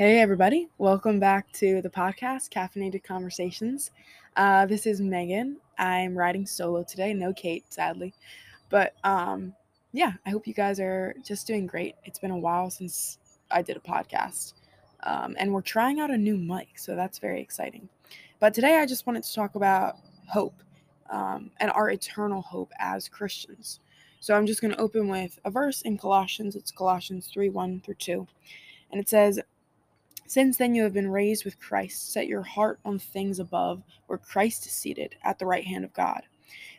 Hey, everybody. Welcome back to the podcast, Caffeinated Conversations. Uh, this is Meghan. I'm riding solo today. No Kate, sadly. But um, yeah, I hope you guys are just doing great. It's been a while since I did a podcast. Um, and we're trying out a new mic, so that's very exciting. But today I just wanted to talk about hope um, and our eternal hope as Christians. So I'm just going to open with a verse in Colossians. It's Colossians 3 1 through 2. And it says, since then you have been raised with Christ. Set your heart on things above, where Christ is seated at the right hand of God.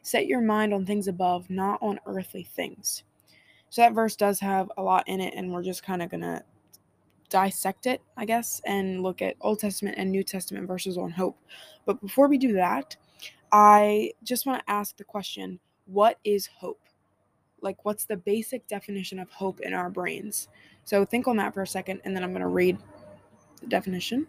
Set your mind on things above, not on earthly things. So that verse does have a lot in it, and we're just kind of going to dissect it, I guess, and look at Old Testament and New Testament verses on hope. But before we do that, I just want to ask the question what is hope? Like, what's the basic definition of hope in our brains? So think on that for a second, and then I'm going to read the definition.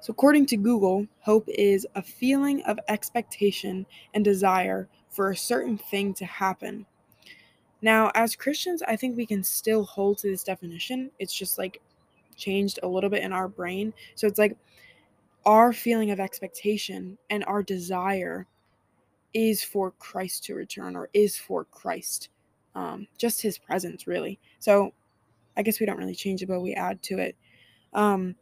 So, according to Google, hope is a feeling of expectation and desire for a certain thing to happen. Now, as Christians, I think we can still hold to this definition. It's just like changed a little bit in our brain. So, it's like our feeling of expectation and our desire is for Christ to return or is for Christ. Um, just his presence, really. So, I guess we don't really change it, but we add to it. Um,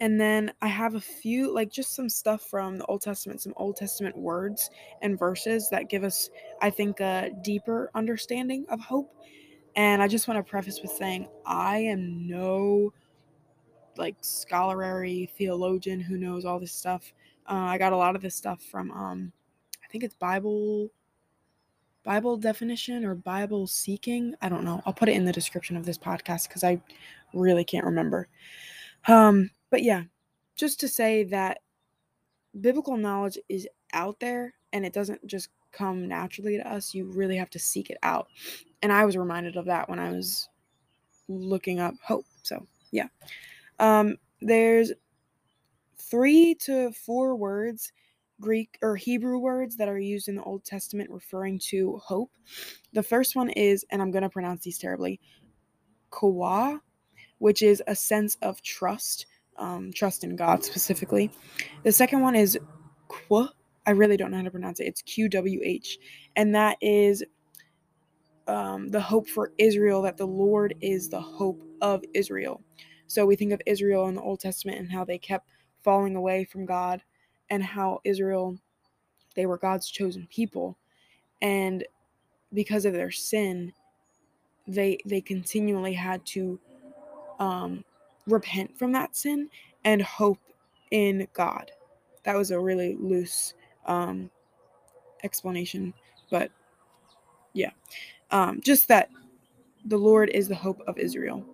and then I have a few, like just some stuff from the Old Testament, some Old Testament words and verses that give us, I think, a deeper understanding of hope. And I just want to preface with saying I am no like scholarly theologian who knows all this stuff. Uh, I got a lot of this stuff from, um, I think it's Bible Bible definition or Bible seeking. I don't know. I'll put it in the description of this podcast because I really can't remember. Um, but yeah, just to say that biblical knowledge is out there and it doesn't just come naturally to us. You really have to seek it out. And I was reminded of that when I was looking up hope. So yeah. Um, there's three to four words Greek or Hebrew words that are used in the Old Testament referring to hope. The first one is, and I'm going to pronounce these terribly, kawa, which is a sense of trust, um, trust in God specifically. The second one is kwa. I really don't know how to pronounce it. It's Q W H, and that is um, the hope for Israel, that the Lord is the hope of Israel. So we think of Israel in the Old Testament and how they kept falling away from God and how Israel they were God's chosen people and because of their sin they they continually had to um repent from that sin and hope in God. That was a really loose um explanation, but yeah. Um just that the Lord is the hope of Israel.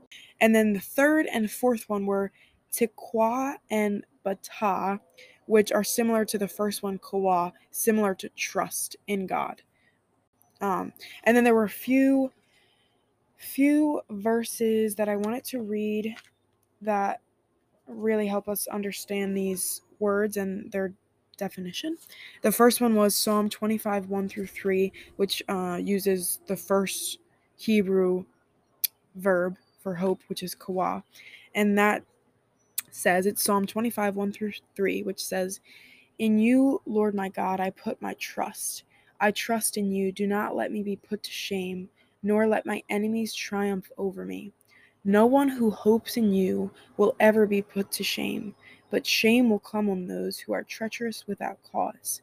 And then the third and fourth one were Tikwa and Bata, which are similar to the first one, kawa, similar to trust in God. Um, and then there were a few few verses that I wanted to read that really help us understand these words and their definition. The first one was Psalm 25, 1 through 3, which uh, uses the first Hebrew verb for hope, which is kawa. And that says it's Psalm 25, 1 through 3, which says, In you, Lord my God, I put my trust. I trust in you. Do not let me be put to shame, nor let my enemies triumph over me. No one who hopes in you will ever be put to shame, but shame will come on those who are treacherous without cause.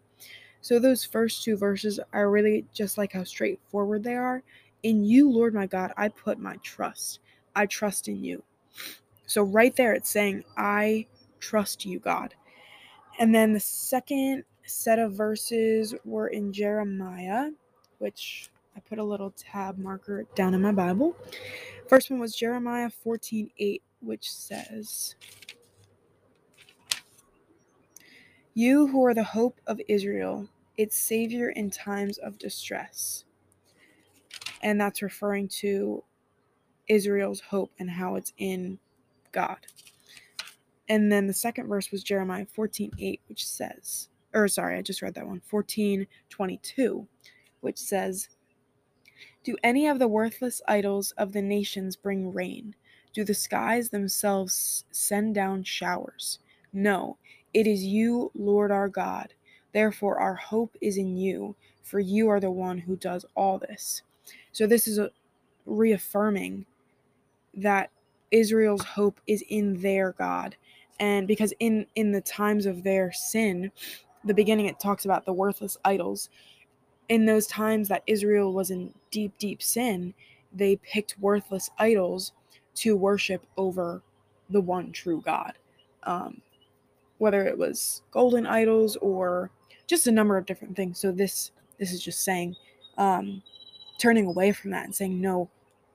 So, those first two verses are really just like how straightforward they are. In you, Lord my God, I put my trust. I trust in you. So, right there, it's saying, I trust you, God. And then the second set of verses were in Jeremiah, which I put a little tab marker down in my Bible. First one was Jeremiah 14 8, which says, You who are the hope of Israel, its savior in times of distress. And that's referring to Israel's hope and how it's in God. And then the second verse was Jeremiah 14 8, which says, or sorry, I just read that one, 14 22, which says, Do any of the worthless idols of the nations bring rain? Do the skies themselves send down showers? No, it is you, Lord our God. Therefore, our hope is in you, for you are the one who does all this. So, this is a reaffirming that Israel's hope is in their God. And because in in the times of their sin, the beginning it talks about the worthless idols. In those times that Israel was in deep, deep sin, they picked worthless idols to worship over the one true God. Um, whether it was golden idols or just a number of different things. So this this is just saying, um, turning away from that and saying, no,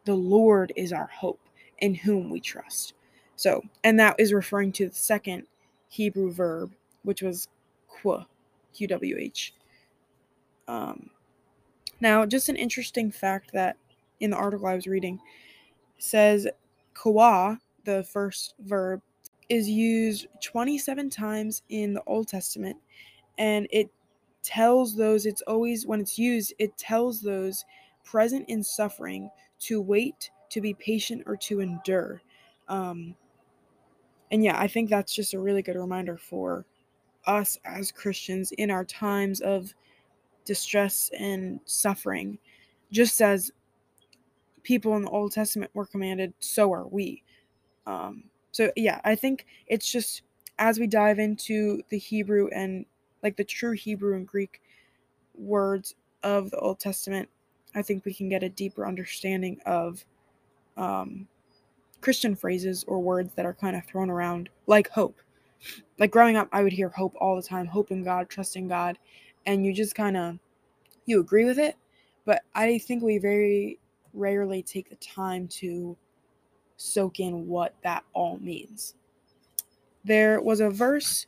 the Lord is our hope in whom we trust. So, and that is referring to the second Hebrew verb, which was qu, qwh. Um, now, just an interesting fact that in the article I was reading says kwa, the first verb, is used 27 times in the Old Testament, and it tells those, it's always, when it's used, it tells those present in suffering to wait, to be patient, or to endure. Um, and yeah, I think that's just a really good reminder for us as Christians in our times of distress and suffering. Just as people in the Old Testament were commanded, so are we. Um, so yeah, I think it's just as we dive into the Hebrew and like the true Hebrew and Greek words of the Old Testament, I think we can get a deeper understanding of um, Christian phrases or words that are kind of thrown around, like hope. Like growing up, I would hear hope all the time, hope in God, trusting God, and you just kind of you agree with it, but I think we very rarely take the time to soak in what that all means. There was a verse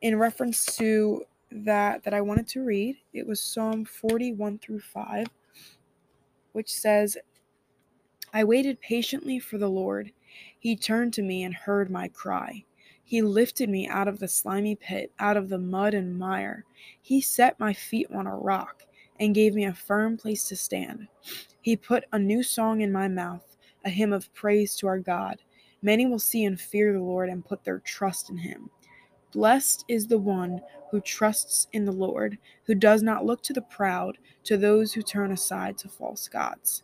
in reference to that that I wanted to read. It was Psalm 41 through 5, which says, I waited patiently for the Lord. He turned to me and heard my cry. He lifted me out of the slimy pit, out of the mud and mire. He set my feet on a rock and gave me a firm place to stand. He put a new song in my mouth, a hymn of praise to our God. Many will see and fear the Lord and put their trust in him. Blessed is the one who trusts in the Lord, who does not look to the proud, to those who turn aside to false gods.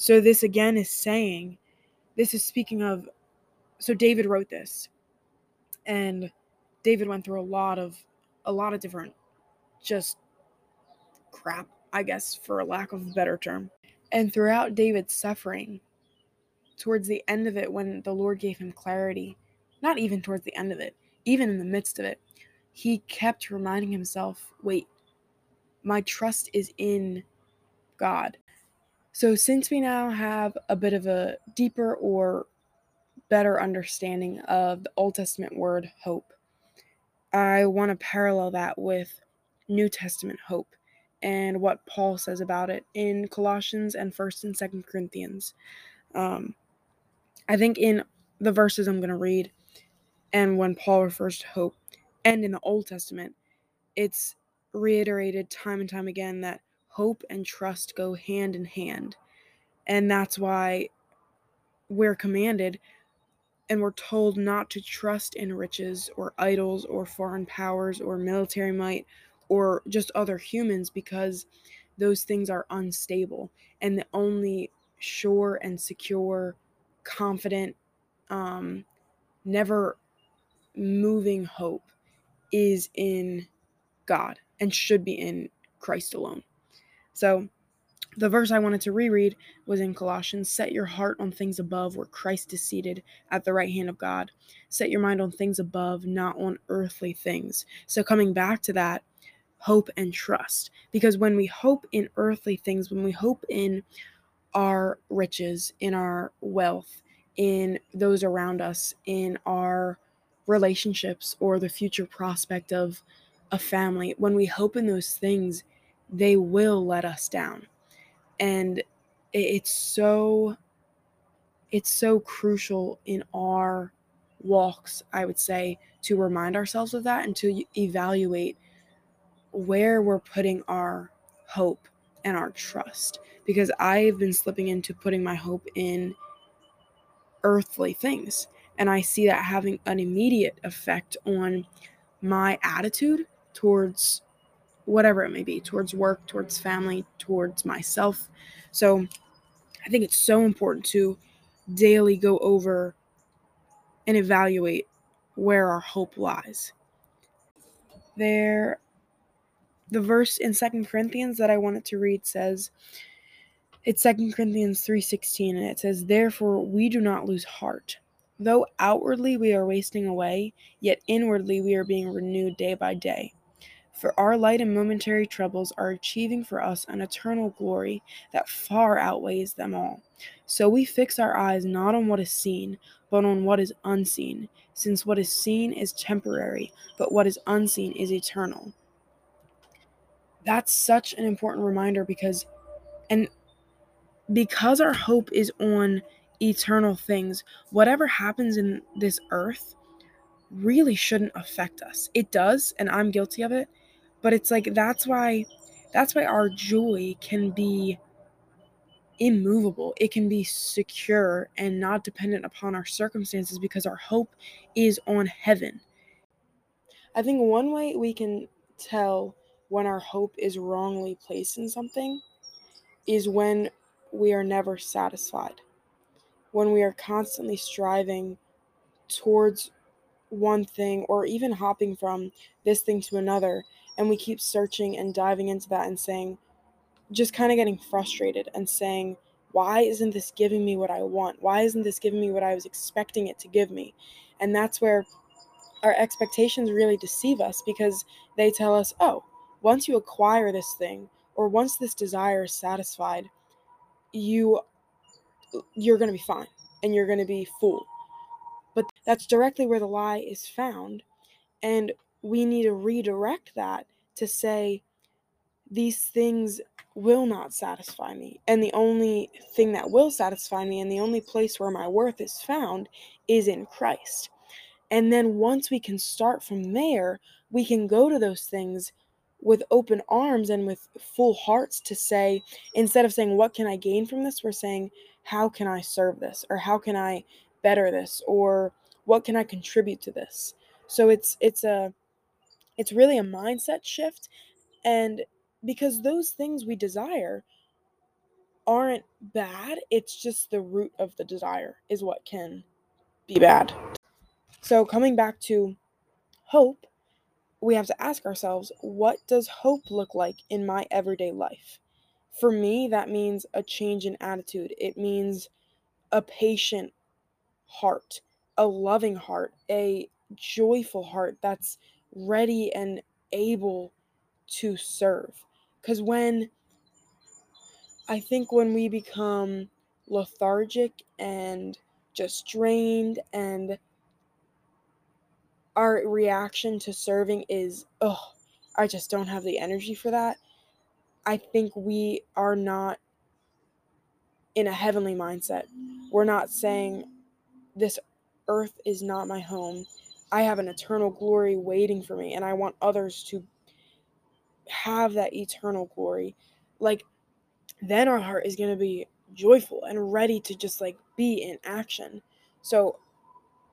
So, this again is saying, this is speaking of, so David wrote this, and David went through a lot of, a lot of different, just crap, I guess, for a lack of a better term. And throughout David's suffering, towards the end of it, when the Lord gave him clarity, not even towards the end of it, even in the midst of it, he kept reminding himself wait, my trust is in God. So, since we now have a bit of a deeper or better understanding of the Old Testament word hope, I want to parallel that with New Testament hope and what Paul says about it in Colossians and 1st and 2nd Corinthians. Um, I think in the verses I'm going to read, and when Paul refers to hope, and in the Old Testament, it's reiterated time and time again that hope and trust go hand in hand. And that's why we're commanded and we're told not to trust in riches or idols or foreign powers or military might or just other humans because those things are unstable. And the only sure and secure, confident, um, never moving hope is in God and should be in Christ alone. So, the verse I wanted to reread was in Colossians Set your heart on things above where Christ is seated at the right hand of God. Set your mind on things above, not on earthly things. So, coming back to that, hope and trust. Because when we hope in earthly things, when we hope in our riches, in our wealth, in those around us, in our relationships, or the future prospect of a family, when we hope in those things, they will let us down. And it's so it's so crucial in our walks, I would say, to remind ourselves of that and to evaluate where we're putting our hope and our trust. Because I've been slipping into putting my hope in earthly things. And I see that having an immediate effect on my attitude towards whatever it may be, towards work, towards family, towards myself. So I think it's so important to daily go over and evaluate where our hope lies. There the verse in Second Corinthians that I wanted to read says it's Second Corinthians 3:16 and it says therefore we do not lose heart though outwardly we are wasting away yet inwardly we are being renewed day by day for our light and momentary troubles are achieving for us an eternal glory that far outweighs them all. So we fix our eyes not on what is seen but on what is unseen since what is seen is temporary but what is unseen is eternal. That's such an important reminder because and because our hope is on eternal things whatever happens in this earth really shouldn't affect us. It does and i'm guilty of it but it's like that's why that's why our joy can be immovable. It can be secure and not dependent upon our circumstances because our hope is on heaven. I think one way we can tell when our hope is wrongly placed in something is when we are never satisfied, when we are constantly striving towards one thing or even hopping from this thing to another, and we keep searching and diving into that and saying, just kind of getting frustrated and saying, why isn't this giving me what I want? Why isn't this giving me what I was expecting it to give me? And that's where our expectations really deceive us because they tell us, oh, once you acquire this thing or once this desire is satisfied, you you're going to be fine and you're going to be full. But that's directly where the lie is found and we need to redirect that to say these things will not satisfy me. And the only thing that will satisfy me and the only place where my worth is found is in Christ. And then once we can start from there, we can go to those things with open arms and with full hearts to say instead of saying what can i gain from this we're saying how can i serve this or how can i better this or what can i contribute to this so it's it's a it's really a mindset shift and because those things we desire aren't bad it's just the root of the desire is what can be bad so coming back to hope we have to ask ourselves what does hope look like in my everyday life? For me, that means a change in attitude. It means a patient heart, a loving heart, a joyful heart that's ready and able to serve. Because when I think when we become lethargic and just drained and our reaction to serving is, oh, I just don't have the energy for that. I think we are not in a heavenly mindset. We're not saying, this earth is not my home. I have an eternal glory waiting for me, and I want others to have that eternal glory. Like, then our heart is going to be joyful and ready to just like be in action. So,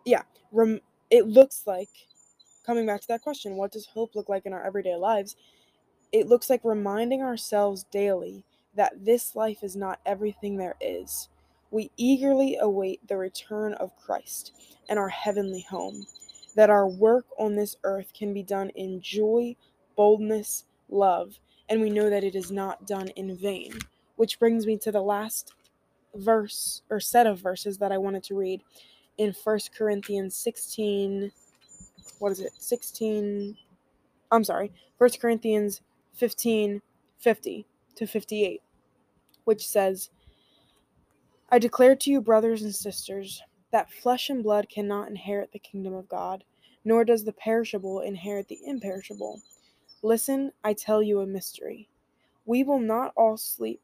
yeah, rem- it looks like coming back to that question what does hope look like in our everyday lives it looks like reminding ourselves daily that this life is not everything there is we eagerly await the return of Christ and our heavenly home that our work on this earth can be done in joy boldness love and we know that it is not done in vain. Which brings me to the last verse or set of verses that I wanted to read in First Corinthians 16 what is it? 16 I'm sorry First Corinthians 15 50 to 58 which says I declare to you brothers and sisters that flesh and blood cannot inherit the kingdom of God nor does the perishable inherit the imperishable listen I tell you a mystery we will not all sleep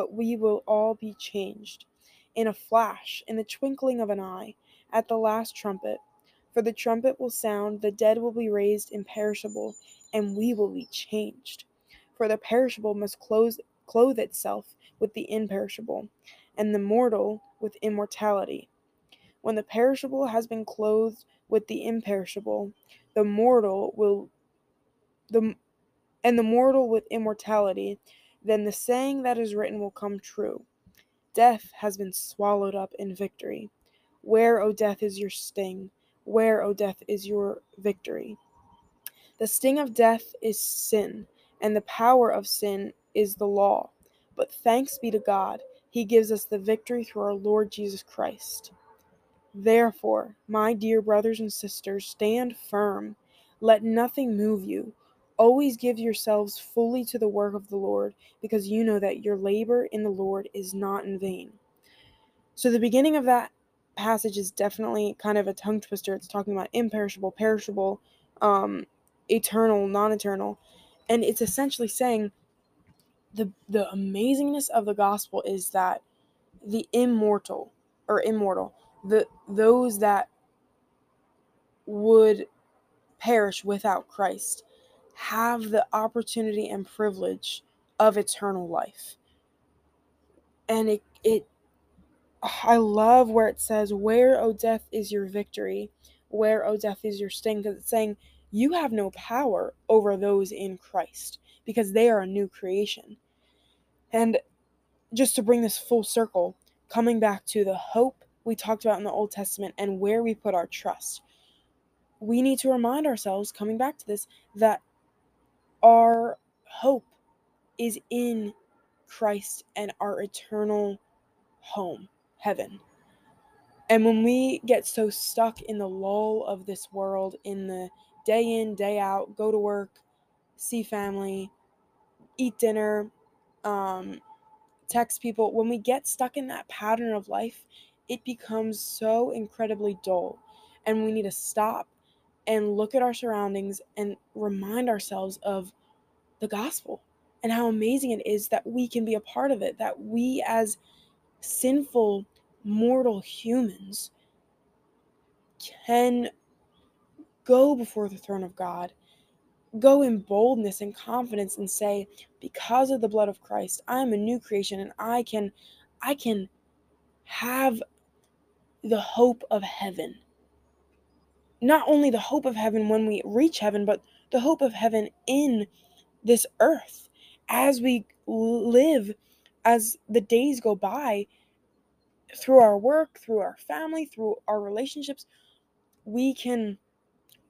but we will all be changed in a flash in the twinkling of an eye at the last trumpet. For the trumpet will sound, the dead will be raised imperishable, and we will be changed. For the perishable must clothe, itself with the imperishable, and the mortal with immortality. When the perishable has been clothed with the imperishable, the mortal will the and the mortal with immortality, then the saying that is written will come true. Death has been swallowed up in victory. Where, O death, is your sting? Where, O death, is your victory? The sting of death is sin, and the power of sin is the law. But thanks be to God, He gives us the victory through our Lord Jesus Christ. Therefore, my dear brothers and sisters, stand firm. Let nothing move you. Always give yourselves fully to the work of the Lord, because you know that your labor in the Lord is not in vain. So, the beginning of that passage is definitely kind of a tongue twister. It's talking about imperishable, perishable, um, eternal, non eternal. And it's essentially saying the, the amazingness of the gospel is that the immortal or immortal, the those that would perish without Christ have the opportunity and privilege of eternal life. And it it I love where it says, Where, O death, is your victory? Where, O death, is your sting? Because it's saying you have no power over those in Christ because they are a new creation. And just to bring this full circle, coming back to the hope we talked about in the Old Testament and where we put our trust, we need to remind ourselves, coming back to this, that our hope is in Christ and our eternal home, heaven. And when we get so stuck in the lull of this world, in the day in, day out, go to work, see family, eat dinner, um, text people, when we get stuck in that pattern of life, it becomes so incredibly dull. And we need to stop and look at our surroundings and remind ourselves of the gospel and how amazing it is that we can be a part of it, that we as sinful, mortal humans can go before the throne of God, go in boldness and confidence and say, because of the blood of Christ, I am a new creation and I can I can have the hope of heaven. Not only the hope of heaven when we reach heaven, but the hope of heaven in this earth as we live as the days go by through our work, through our family, through our relationships, we can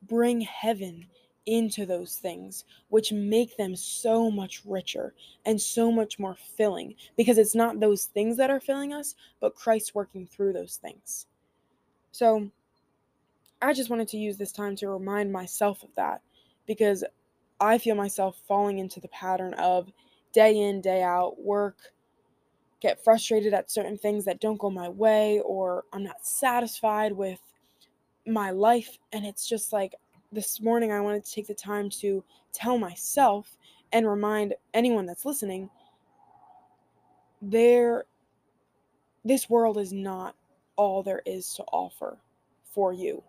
bring heaven into those things, which make them so much richer and so much more filling because it's not those things that are filling us, but Christ working through those things. So I just wanted to use this time to remind myself of that because I feel myself falling into the pattern of day in, day out work, get frustrated at certain things that don't go my way, or I'm not satisfied with my life. And it's just like this morning, I wanted to take the time to tell myself and remind anyone that's listening there this world is not all there is to offer for you.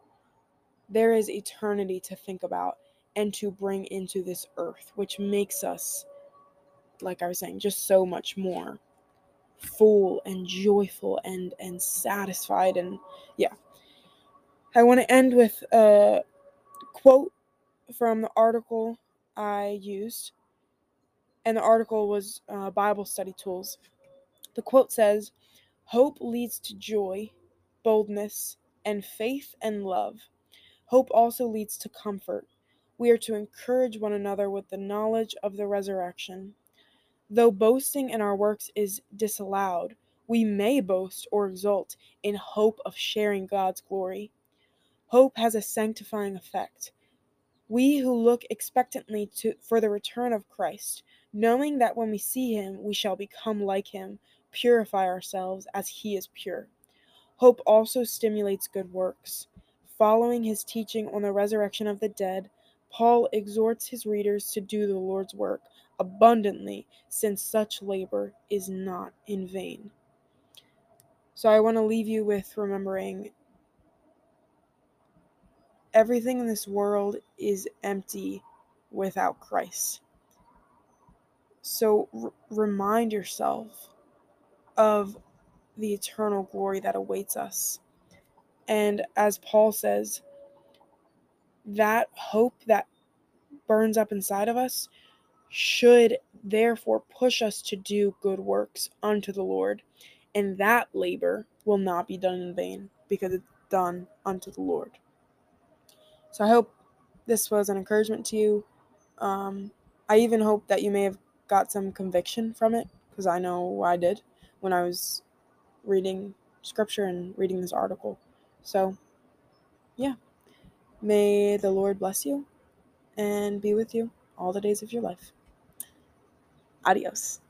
There is eternity to think about and to bring into this earth, which makes us, like I was saying, just so much more full and joyful and and satisfied and yeah i want to end with a quote from the article i used and the article was uh, bible study tools the quote says hope leads to joy boldness and faith and love hope also leads to comfort we are to encourage one another with the knowledge of the resurrection. Though boasting in our works is disallowed, we may boast or exult in hope of sharing God's glory. Hope has a sanctifying effect. We who look expectantly to, for the return of Christ, knowing that when we see him we shall become like him, purify ourselves as he is pure. Hope also stimulates good works. Following his teaching on the resurrection of the dead, Paul exhorts his readers to do the Lord's work abundantly, since such labor is not in vain. So I want to leave you with remembering everything in this world is empty without Christ. So r- remind yourself of the eternal glory that awaits us And as Paul says, that hope that burns up inside of us should therefore push us to do good works unto the Lord. And that labor will not be done in vain because it's done unto the Lord. So I hope this was an encouragement to you. Um, I even hope that you may have got some conviction from it because I know I did when I was reading scripture and reading this article. So, yeah. May the Lord bless you and be with you all the days of your life. Adios.